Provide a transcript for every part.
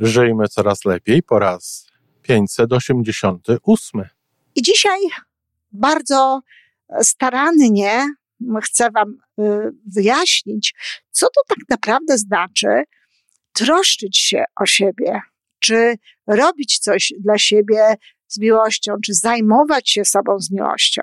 Żyjmy coraz lepiej po raz 588. I dzisiaj bardzo starannie chcę Wam y, wyjaśnić, co to tak naprawdę znaczy troszczyć się o siebie, czy robić coś dla siebie z miłością, czy zajmować się sobą z miłością.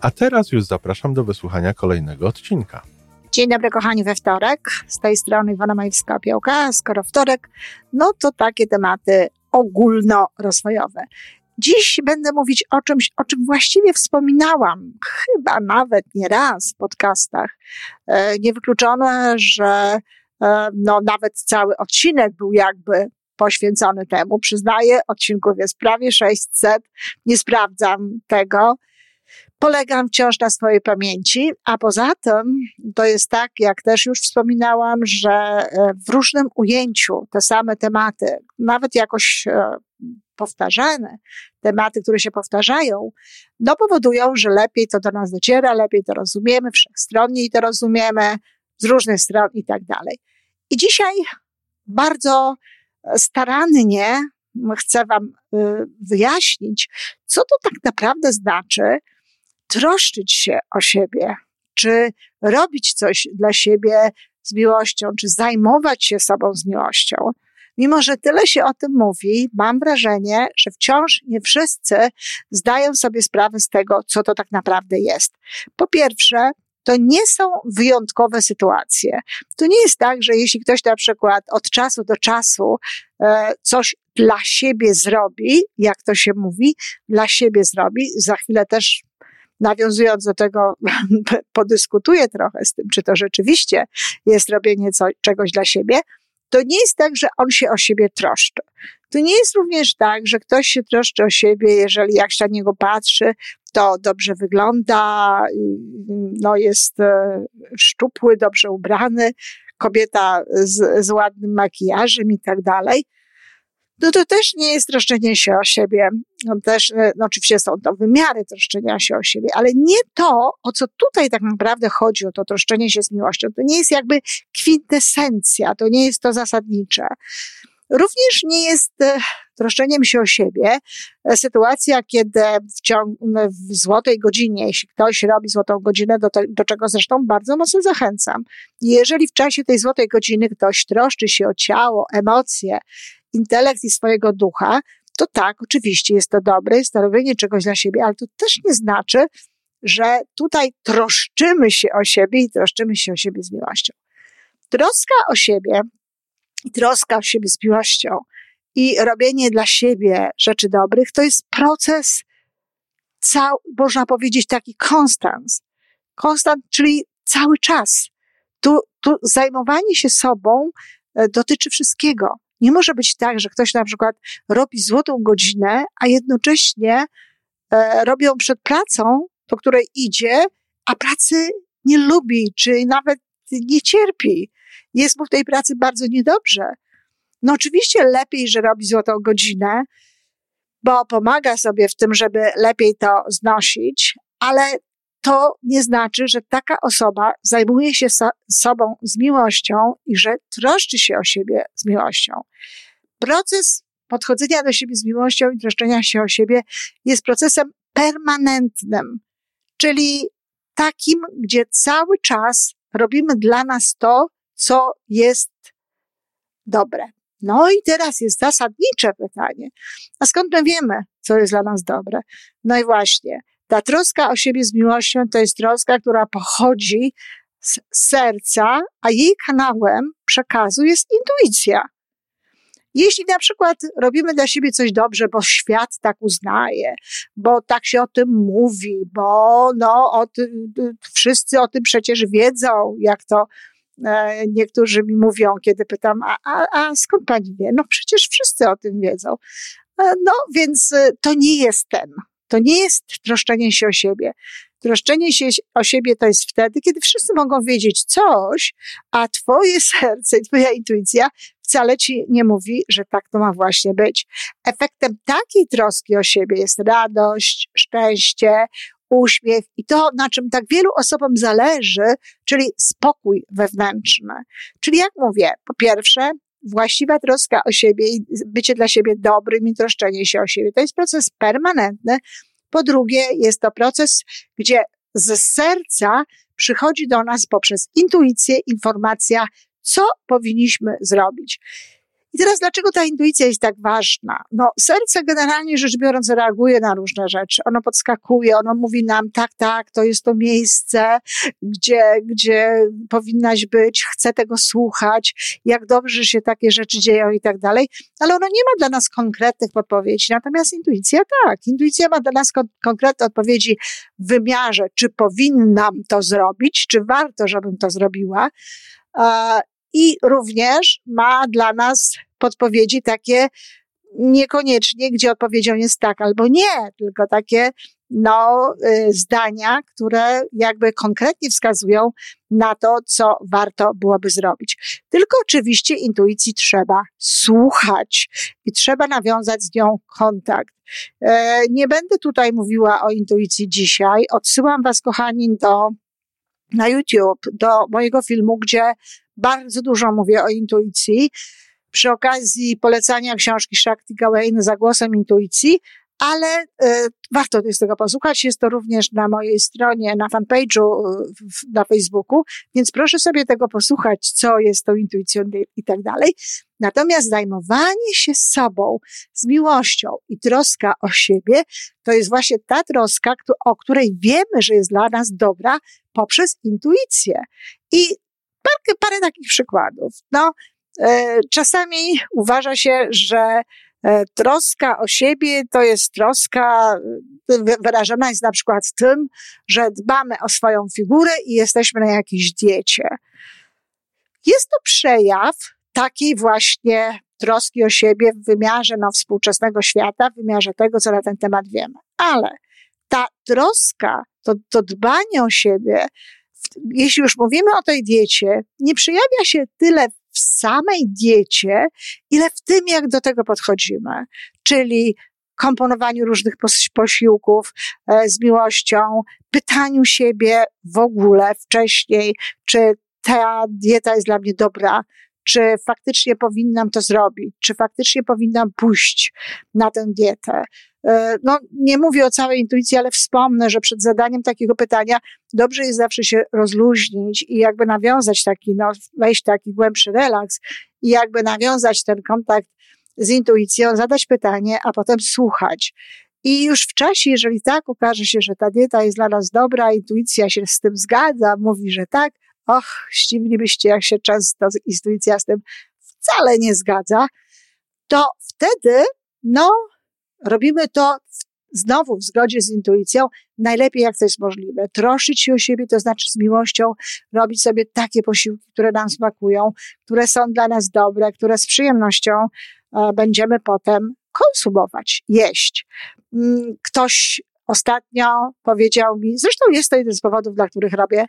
A teraz już zapraszam do wysłuchania kolejnego odcinka. Dzień dobry, kochani, we wtorek. Z tej strony Iwona Majewska-Opiełka. Skoro wtorek, no to takie tematy ogólnorozwojowe. Dziś będę mówić o czymś, o czym właściwie wspominałam, chyba nawet nie raz w podcastach. E, niewykluczone, że e, no, nawet cały odcinek był jakby poświęcony temu. Przyznaję, odcinków jest prawie 600. Nie sprawdzam tego polegam wciąż na swojej pamięci, a poza tym to jest tak, jak też już wspominałam, że e, w różnym ujęciu te same tematy, nawet jakoś e, powtarzane, tematy, które się powtarzają, no powodują, że lepiej to do nas dociera, lepiej to rozumiemy, wszechstronniej to rozumiemy, z różnych stron i tak dalej. I dzisiaj bardzo starannie chcę Wam e, wyjaśnić, co to tak naprawdę znaczy, troszczyć się o siebie, czy robić coś dla siebie z miłością, czy zajmować się sobą z miłością. Mimo, że tyle się o tym mówi, mam wrażenie, że wciąż nie wszyscy zdają sobie sprawę z tego, co to tak naprawdę jest. Po pierwsze, to nie są wyjątkowe sytuacje. To nie jest tak, że jeśli ktoś na przykład od czasu do czasu e, coś dla siebie zrobi, jak to się mówi, dla siebie zrobi, za chwilę też nawiązując do tego, podyskutuję trochę z tym, czy to rzeczywiście jest robienie co, czegoś dla siebie, to nie jest tak, że on się o siebie troszczy. To nie jest również tak, że ktoś się troszczy o siebie, jeżeli jak się na niego patrzy, to dobrze wygląda, no jest e, szczupły, dobrze ubrany, kobieta z, z ładnym makijażem i tak dalej no to też nie jest troszczenie się o siebie. No też, e, no oczywiście są to wymiary troszczenia się o siebie, ale nie to, o co tutaj tak naprawdę chodzi, o to troszczenie się z miłością. To nie jest jakby kwintesencja, to nie jest to zasadnicze. Również nie jest e, troszczeniem się o siebie e, sytuacja, kiedy w, ciągu, w złotej godzinie, jeśli ktoś robi złotą godzinę, do, te, do czego zresztą bardzo mocno zachęcam. Jeżeli w czasie tej złotej godziny ktoś troszczy się o ciało, emocje, intelekt i swojego ducha, to tak, oczywiście jest to dobre, jest to robienie czegoś dla siebie, ale to też nie znaczy, że tutaj troszczymy się o siebie i troszczymy się o siebie z miłością. Troska o siebie i troska o siebie z miłością i robienie dla siebie rzeczy dobrych to jest proces, cał, można powiedzieć, taki konstans. Konstant, czyli cały czas. Tu, tu zajmowanie się sobą e, dotyczy wszystkiego. Nie może być tak, że ktoś na przykład robi złotą godzinę, a jednocześnie e, robi ją przed pracą, po której idzie, a pracy nie lubi, czy nawet nie cierpi. Jest mu w tej pracy bardzo niedobrze. No oczywiście lepiej, że robi złotą godzinę, bo pomaga sobie w tym, żeby lepiej to znosić, ale to nie znaczy, że taka osoba zajmuje się so, sobą z miłością i że troszczy się o siebie z miłością. Proces podchodzenia do siebie z miłością i troszczenia się o siebie jest procesem permanentnym, czyli takim, gdzie cały czas robimy dla nas to, co jest dobre. No i teraz jest zasadnicze pytanie. A skąd my wiemy, co jest dla nas dobre? No i właśnie, ta troska o siebie z miłością to jest troska, która pochodzi z serca, a jej kanałem przekazu jest intuicja. Jeśli na przykład robimy dla siebie coś dobrze, bo świat tak uznaje, bo tak się o tym mówi, bo no, o tym, wszyscy o tym przecież wiedzą, jak to e, niektórzy mi mówią, kiedy pytam, a, a, a skąd pani wie? No przecież wszyscy o tym wiedzą. E, no więc e, to nie jest ten. To nie jest troszczenie się o siebie. Troszczenie się o siebie to jest wtedy, kiedy wszyscy mogą wiedzieć coś, a twoje serce i twoja intuicja wcale ci nie mówi, że tak to ma właśnie być. Efektem takiej troski o siebie jest radość, szczęście, uśmiech i to, na czym tak wielu osobom zależy, czyli spokój wewnętrzny. Czyli jak mówię, po pierwsze, właściwa troska o siebie i bycie dla siebie dobrym i troszczenie się o siebie. To jest proces permanentny. Po drugie, jest to proces, gdzie z serca przychodzi do nas poprzez intuicję informacja, co powinniśmy zrobić. I teraz dlaczego ta intuicja jest tak ważna? No, serce generalnie rzecz biorąc reaguje na różne rzeczy. Ono podskakuje, ono mówi nam, tak, tak, to jest to miejsce, gdzie, gdzie powinnaś być, chcę tego słuchać, jak dobrze się takie rzeczy dzieją i tak dalej. Ale ono nie ma dla nas konkretnych podpowiedzi. Natomiast intuicja tak. Intuicja ma dla nas kon konkretne odpowiedzi w wymiarze, czy powinnam to zrobić, czy warto, żebym to zrobiła i również ma dla nas podpowiedzi takie niekoniecznie, gdzie odpowiedzią jest tak albo nie, tylko takie no, y, zdania, które jakby konkretnie wskazują na to, co warto byłoby zrobić. Tylko oczywiście intuicji trzeba słuchać i trzeba nawiązać z nią kontakt. E, nie będę tutaj mówiła o intuicji dzisiaj. Odsyłam Was, kochani, do na YouTube, do mojego filmu, gdzie bardzo dużo mówię o intuicji. Przy okazji polecania książki Shakti Gawain za głosem intuicji, ale y, warto jest tego posłuchać. Jest to również na mojej stronie, na fanpage'u y, na Facebooku, więc proszę sobie tego posłuchać, co jest tą intuicją i tak dalej. Natomiast zajmowanie się sobą z miłością i troska o siebie, to jest właśnie ta troska, o której wiemy, że jest dla nas dobra poprzez intuicję. I parę, parę takich przykładów. No, e, czasami uważa się, że e, troska o siebie to jest troska, e, wyrażona jest na przykład tym, że dbamy o swoją figurę i jesteśmy na jakiejś diecie. Jest to przejaw takiej właśnie troski o siebie w wymiarze no, współczesnego świata, w wymiarze tego, co na ten temat wiemy. Ale ta troska, to, to dbanie o siebie jeśli już mówimy o tej diecie, nie przejawia się tyle w samej diecie, ile w tym, jak do tego podchodzimy. Czyli komponowaniu różnych posiłków e, z miłością, pytaniu siebie w ogóle wcześniej, czy ta dieta jest dla mnie dobra, czy faktycznie powinnam to zrobić, czy faktycznie powinnam pójść na tę dietę. E, no, nie mówię o całej intuicji, ale wspomnę, że przed zadaniem takiego pytania dobrze jest zawsze się rozluźnić i jakby nawiązać taki, no, wejść taki głębszy relaks i jakby nawiązać ten kontakt z intuicją, zadać pytanie, a potem słuchać. I już w czasie, jeżeli tak okaże się, że ta dieta jest dla nas dobra, intuicja się z tym zgadza, mówi, że tak, och, zdziwilibyście, jak się często z tym wcale nie zgadza, to wtedy, no, robimy to znowu w zgodzie z intuicją, najlepiej jak to jest możliwe. Troszyć się o siebie, to znaczy z miłością robić sobie takie posiłki, które nam smakują, które są dla nas dobre, które z przyjemnością e, będziemy potem konsumować, jeść. Mm, ktoś ostatnio powiedział mi, zresztą jest to jeden z powodów, dla których robię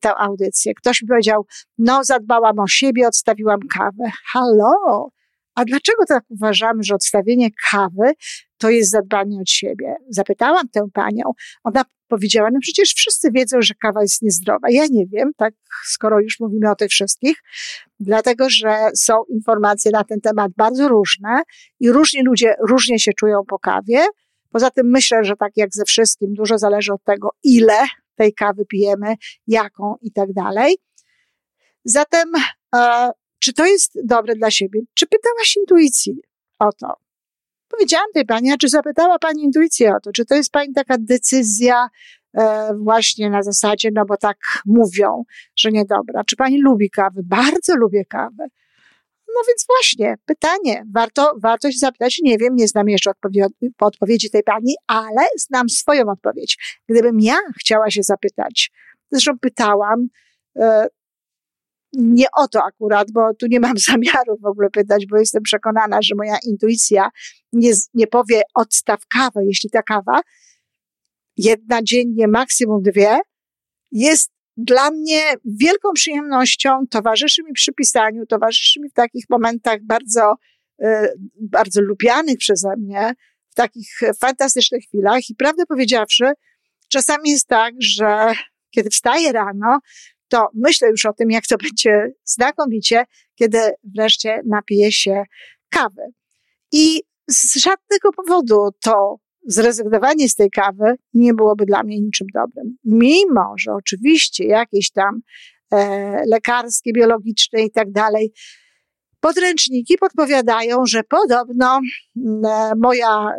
tę audycję. Ktoś mi powiedział, no zadbałam o siebie, odstawiłam kawę. Halo, a dlaczego tak uważamy, że odstawienie kawy to jest zadbanie od siebie? Zapytałam tę panią. Ona powiedziała, no przecież wszyscy wiedzą, że kawa jest niezdrowa. Ja nie wiem, tak, skoro już mówimy o tych wszystkich, dlatego, że są informacje na ten temat bardzo różne i różni ludzie różnie się czują po kawie. Poza tym myślę, że tak jak ze wszystkim, dużo zależy od tego, ile tej kawy pijemy, jaką i tak dalej. Zatem e, czy to jest dobre dla siebie? Czy pytałaś intuicji o to? Powiedziałam tej pani, a czy zapytała pani intuicję o to? Czy to jest pani taka decyzja e, właśnie na zasadzie, no bo tak mówią, że niedobra? Czy pani lubi kawę? Bardzo lubię kawę. No więc właśnie, pytanie. Warto, warto się zapytać. Nie wiem, nie znam jeszcze odpowiedzi, odpowiedzi tej pani, ale znam swoją odpowiedź. Gdybym ja chciała się zapytać, zresztą pytałam, e, nie o to akurat, bo tu nie mam zamiaru w ogóle pytać, bo jestem przekonana, że moja intuicja nie, nie powie odstaw kawę, jeśli ta kawa, jedna dziennie, maksimum dwie, jest dla mnie wielką przyjemnością, towarzyszy mi przy pisaniu, towarzyszy mi w takich momentach bardzo, e, bardzo lubianych przeze mnie, w takich fantastycznych chwilach i prawdę powiedziawszy, czasami jest tak, że kiedy wstaję rano, to myślę już o tym, jak to będzie znakomicie, kiedy wreszcie napiję się kawy. I z żadnego powodu to zrezygnowanie z tej kawy nie byłoby dla mnie niczym dobrym. Mimo, że oczywiście jakieś tam e, lekarskie, biologiczne i tak dalej, podręczniki podpowiadają, że podobno e, moja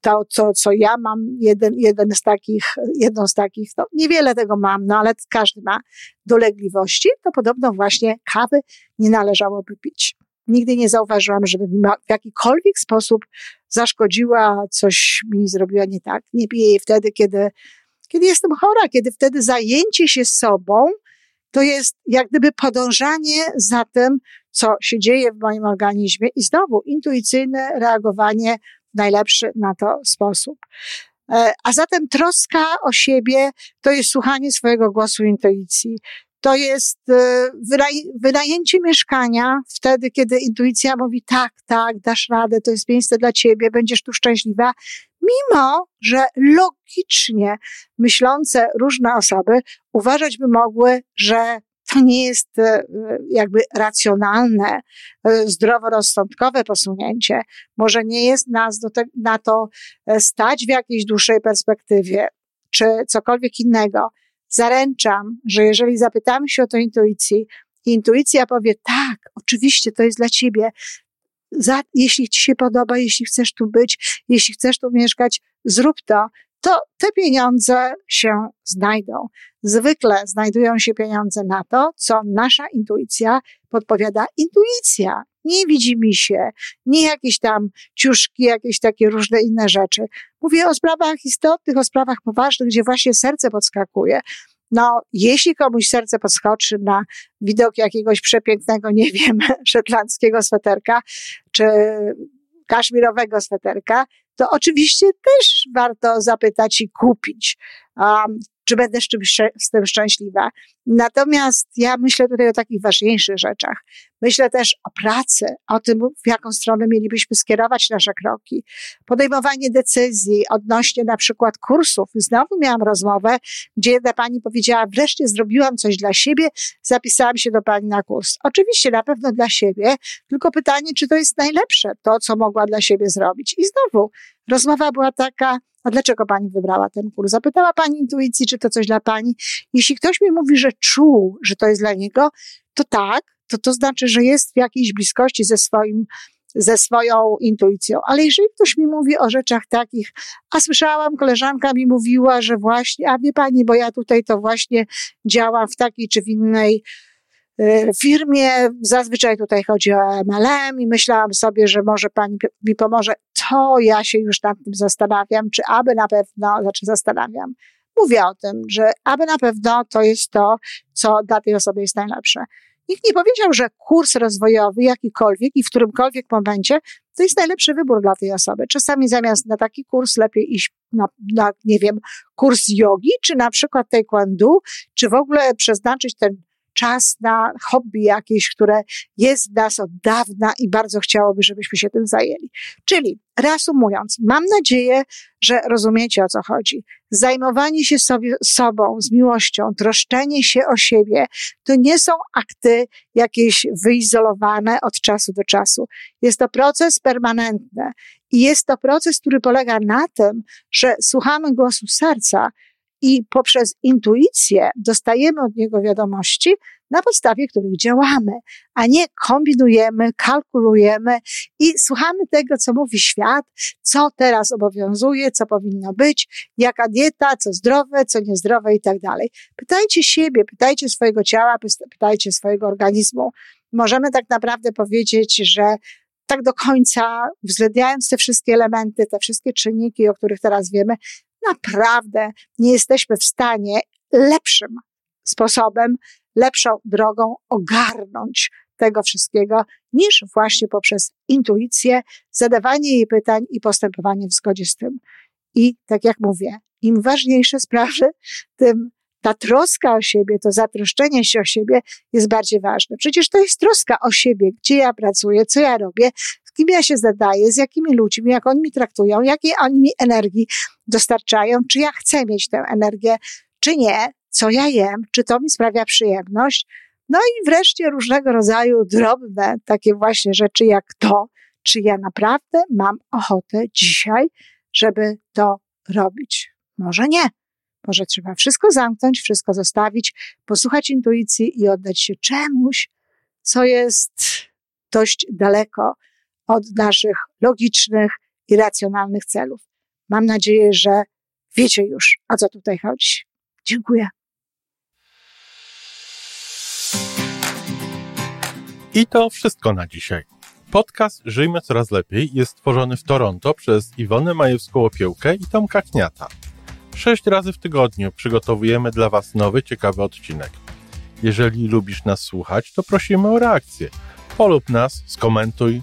to, co, co ja mam, jeden, jeden z takich, jedną z takich, no niewiele tego mam, no ale każdy ma dolegliwości, to podobno właśnie kawy nie należałoby pić. Nigdy nie zauważyłam, żeby mi w jakikolwiek sposób zaszkodziła, coś mi zrobiła nie tak. Nie piję jej wtedy, kiedy, kiedy jestem chora, kiedy wtedy zajęcie się sobą to jest jak gdyby podążanie za tym, co się dzieje w moim organizmie i znowu intuicyjne reagowanie w najlepszy na to sposób. E, a zatem troska o siebie to jest słuchanie swojego głosu intuicji. To jest e, wynajęcie mieszkania wtedy, kiedy intuicja mówi tak, tak, dasz radę, to jest miejsce dla ciebie, będziesz tu szczęśliwa, mimo że logicznie myślące różne osoby uważać by mogły, że to nie jest e, jakby racjonalne, e, zdroworozsądkowe posunięcie. Może nie jest nas do te, na to stać w jakiejś dłuższej perspektywie, czy cokolwiek innego. Zaręczam, że jeżeli zapytamy się o to intuicji, intuicja powie, tak, oczywiście to jest dla ciebie, za, jeśli ci się podoba, jeśli chcesz tu być, jeśli chcesz tu mieszkać, zrób to, to te pieniądze się znajdą. Zwykle znajdują się pieniądze na to, co nasza intuicja podpowiada. Intuicja nie widzi mi się, nie jakieś tam ciuszki, jakieś takie różne inne rzeczy. Mówię o sprawach istotnych, o sprawach poważnych, gdzie właśnie serce podskakuje. No, jeśli komuś serce podskoczy na widok jakiegoś przepięknego, nie wiem, szetlandzkiego sweterka, czy kaszmirowego sweterka, to oczywiście też warto zapytać i kupić. Um, czy będę z, czymś, z tym szczęśliwa. Natomiast ja myślę tutaj o takich ważniejszych rzeczach. Myślę też o pracy, o tym, w jaką stronę mielibyśmy skierować nasze kroki. Podejmowanie decyzji odnośnie na przykład kursów. Znowu miałam rozmowę, gdzie jedna pani powiedziała, wreszcie zrobiłam coś dla siebie, zapisałam się do pani na kurs. Oczywiście na pewno dla siebie, tylko pytanie, czy to jest najlepsze, to co mogła dla siebie zrobić. I znowu rozmowa była taka, a dlaczego pani wybrała ten kurs? Zapytała pani intuicji, czy to coś dla pani. Jeśli ktoś mi mówi, że czuł, że to jest dla niego, to tak, to to znaczy, że jest w jakiejś bliskości ze swoim, ze swoją intuicją. Ale jeżeli ktoś mi mówi o rzeczach takich, a słyszałam, koleżanka mi mówiła, że właśnie, a wie pani, bo ja tutaj to właśnie działam w takiej czy w innej firmie, zazwyczaj tutaj chodzi o MLM i myślałam sobie, że może pani mi pomoże to ja się już nad tym zastanawiam, czy aby na pewno, znaczy zastanawiam, mówię o tym, że aby na pewno to jest to, co dla tej osoby jest najlepsze. Nikt nie powiedział, że kurs rozwojowy, jakikolwiek i w którymkolwiek momencie, to jest najlepszy wybór dla tej osoby. Czasami zamiast na taki kurs lepiej iść na, na nie wiem, kurs jogi, czy na przykład taekwondo, czy w ogóle przeznaczyć ten czas na hobby jakieś, które jest w nas od dawna i bardzo chciałoby, żebyśmy się tym zajęli. Czyli reasumując, mam nadzieję, że rozumiecie o co chodzi. Zajmowanie się sobie, sobą z miłością, troszczenie się o siebie, to nie są akty jakieś wyizolowane od czasu do czasu. Jest to proces permanentny i jest to proces, który polega na tym, że słuchamy głosu serca i poprzez intuicję dostajemy od niego wiadomości, na podstawie których działamy, a nie kombinujemy, kalkulujemy i słuchamy tego, co mówi świat, co teraz obowiązuje, co powinno być, jaka dieta, co zdrowe, co niezdrowe i tak dalej. Pytajcie siebie, pytajcie swojego ciała, pytajcie swojego organizmu. Możemy tak naprawdę powiedzieć, że tak do końca, uwzględniając te wszystkie elementy, te wszystkie czynniki, o których teraz wiemy, naprawdę nie jesteśmy w stanie lepszym sposobem, lepszą drogą ogarnąć tego wszystkiego, niż właśnie poprzez intuicję, zadawanie jej pytań i postępowanie w zgodzie z tym. I tak jak mówię, im ważniejsze sprawy, tym ta troska o siebie, to zatroszczenie się o siebie jest bardziej ważne. Przecież to jest troska o siebie, gdzie ja pracuję, co ja robię, kim ja się zadaję, z jakimi ludźmi, jak oni mi traktują, jakiej oni mi energii dostarczają, czy ja chcę mieć tę energię, czy nie, co ja jem, czy to mi sprawia przyjemność. No i wreszcie różnego rodzaju drobne takie właśnie rzeczy jak to, czy ja naprawdę mam ochotę dzisiaj, żeby to robić. Może nie. Może trzeba wszystko zamknąć, wszystko zostawić, posłuchać intuicji i oddać się czemuś, co jest dość daleko od naszych logicznych i racjonalnych celów. Mam nadzieję, że wiecie już, o co tutaj chodzi. Dziękuję. I to wszystko na dzisiaj. Podcast Żyjmy Coraz Lepiej jest stworzony w Toronto przez Iwonę Majewską-Opiełkę i Tomka Kniata. Sześć razy w tygodniu przygotowujemy dla Was nowy, ciekawy odcinek. Jeżeli lubisz nas słuchać, to prosimy o reakcję. Polub nas, skomentuj,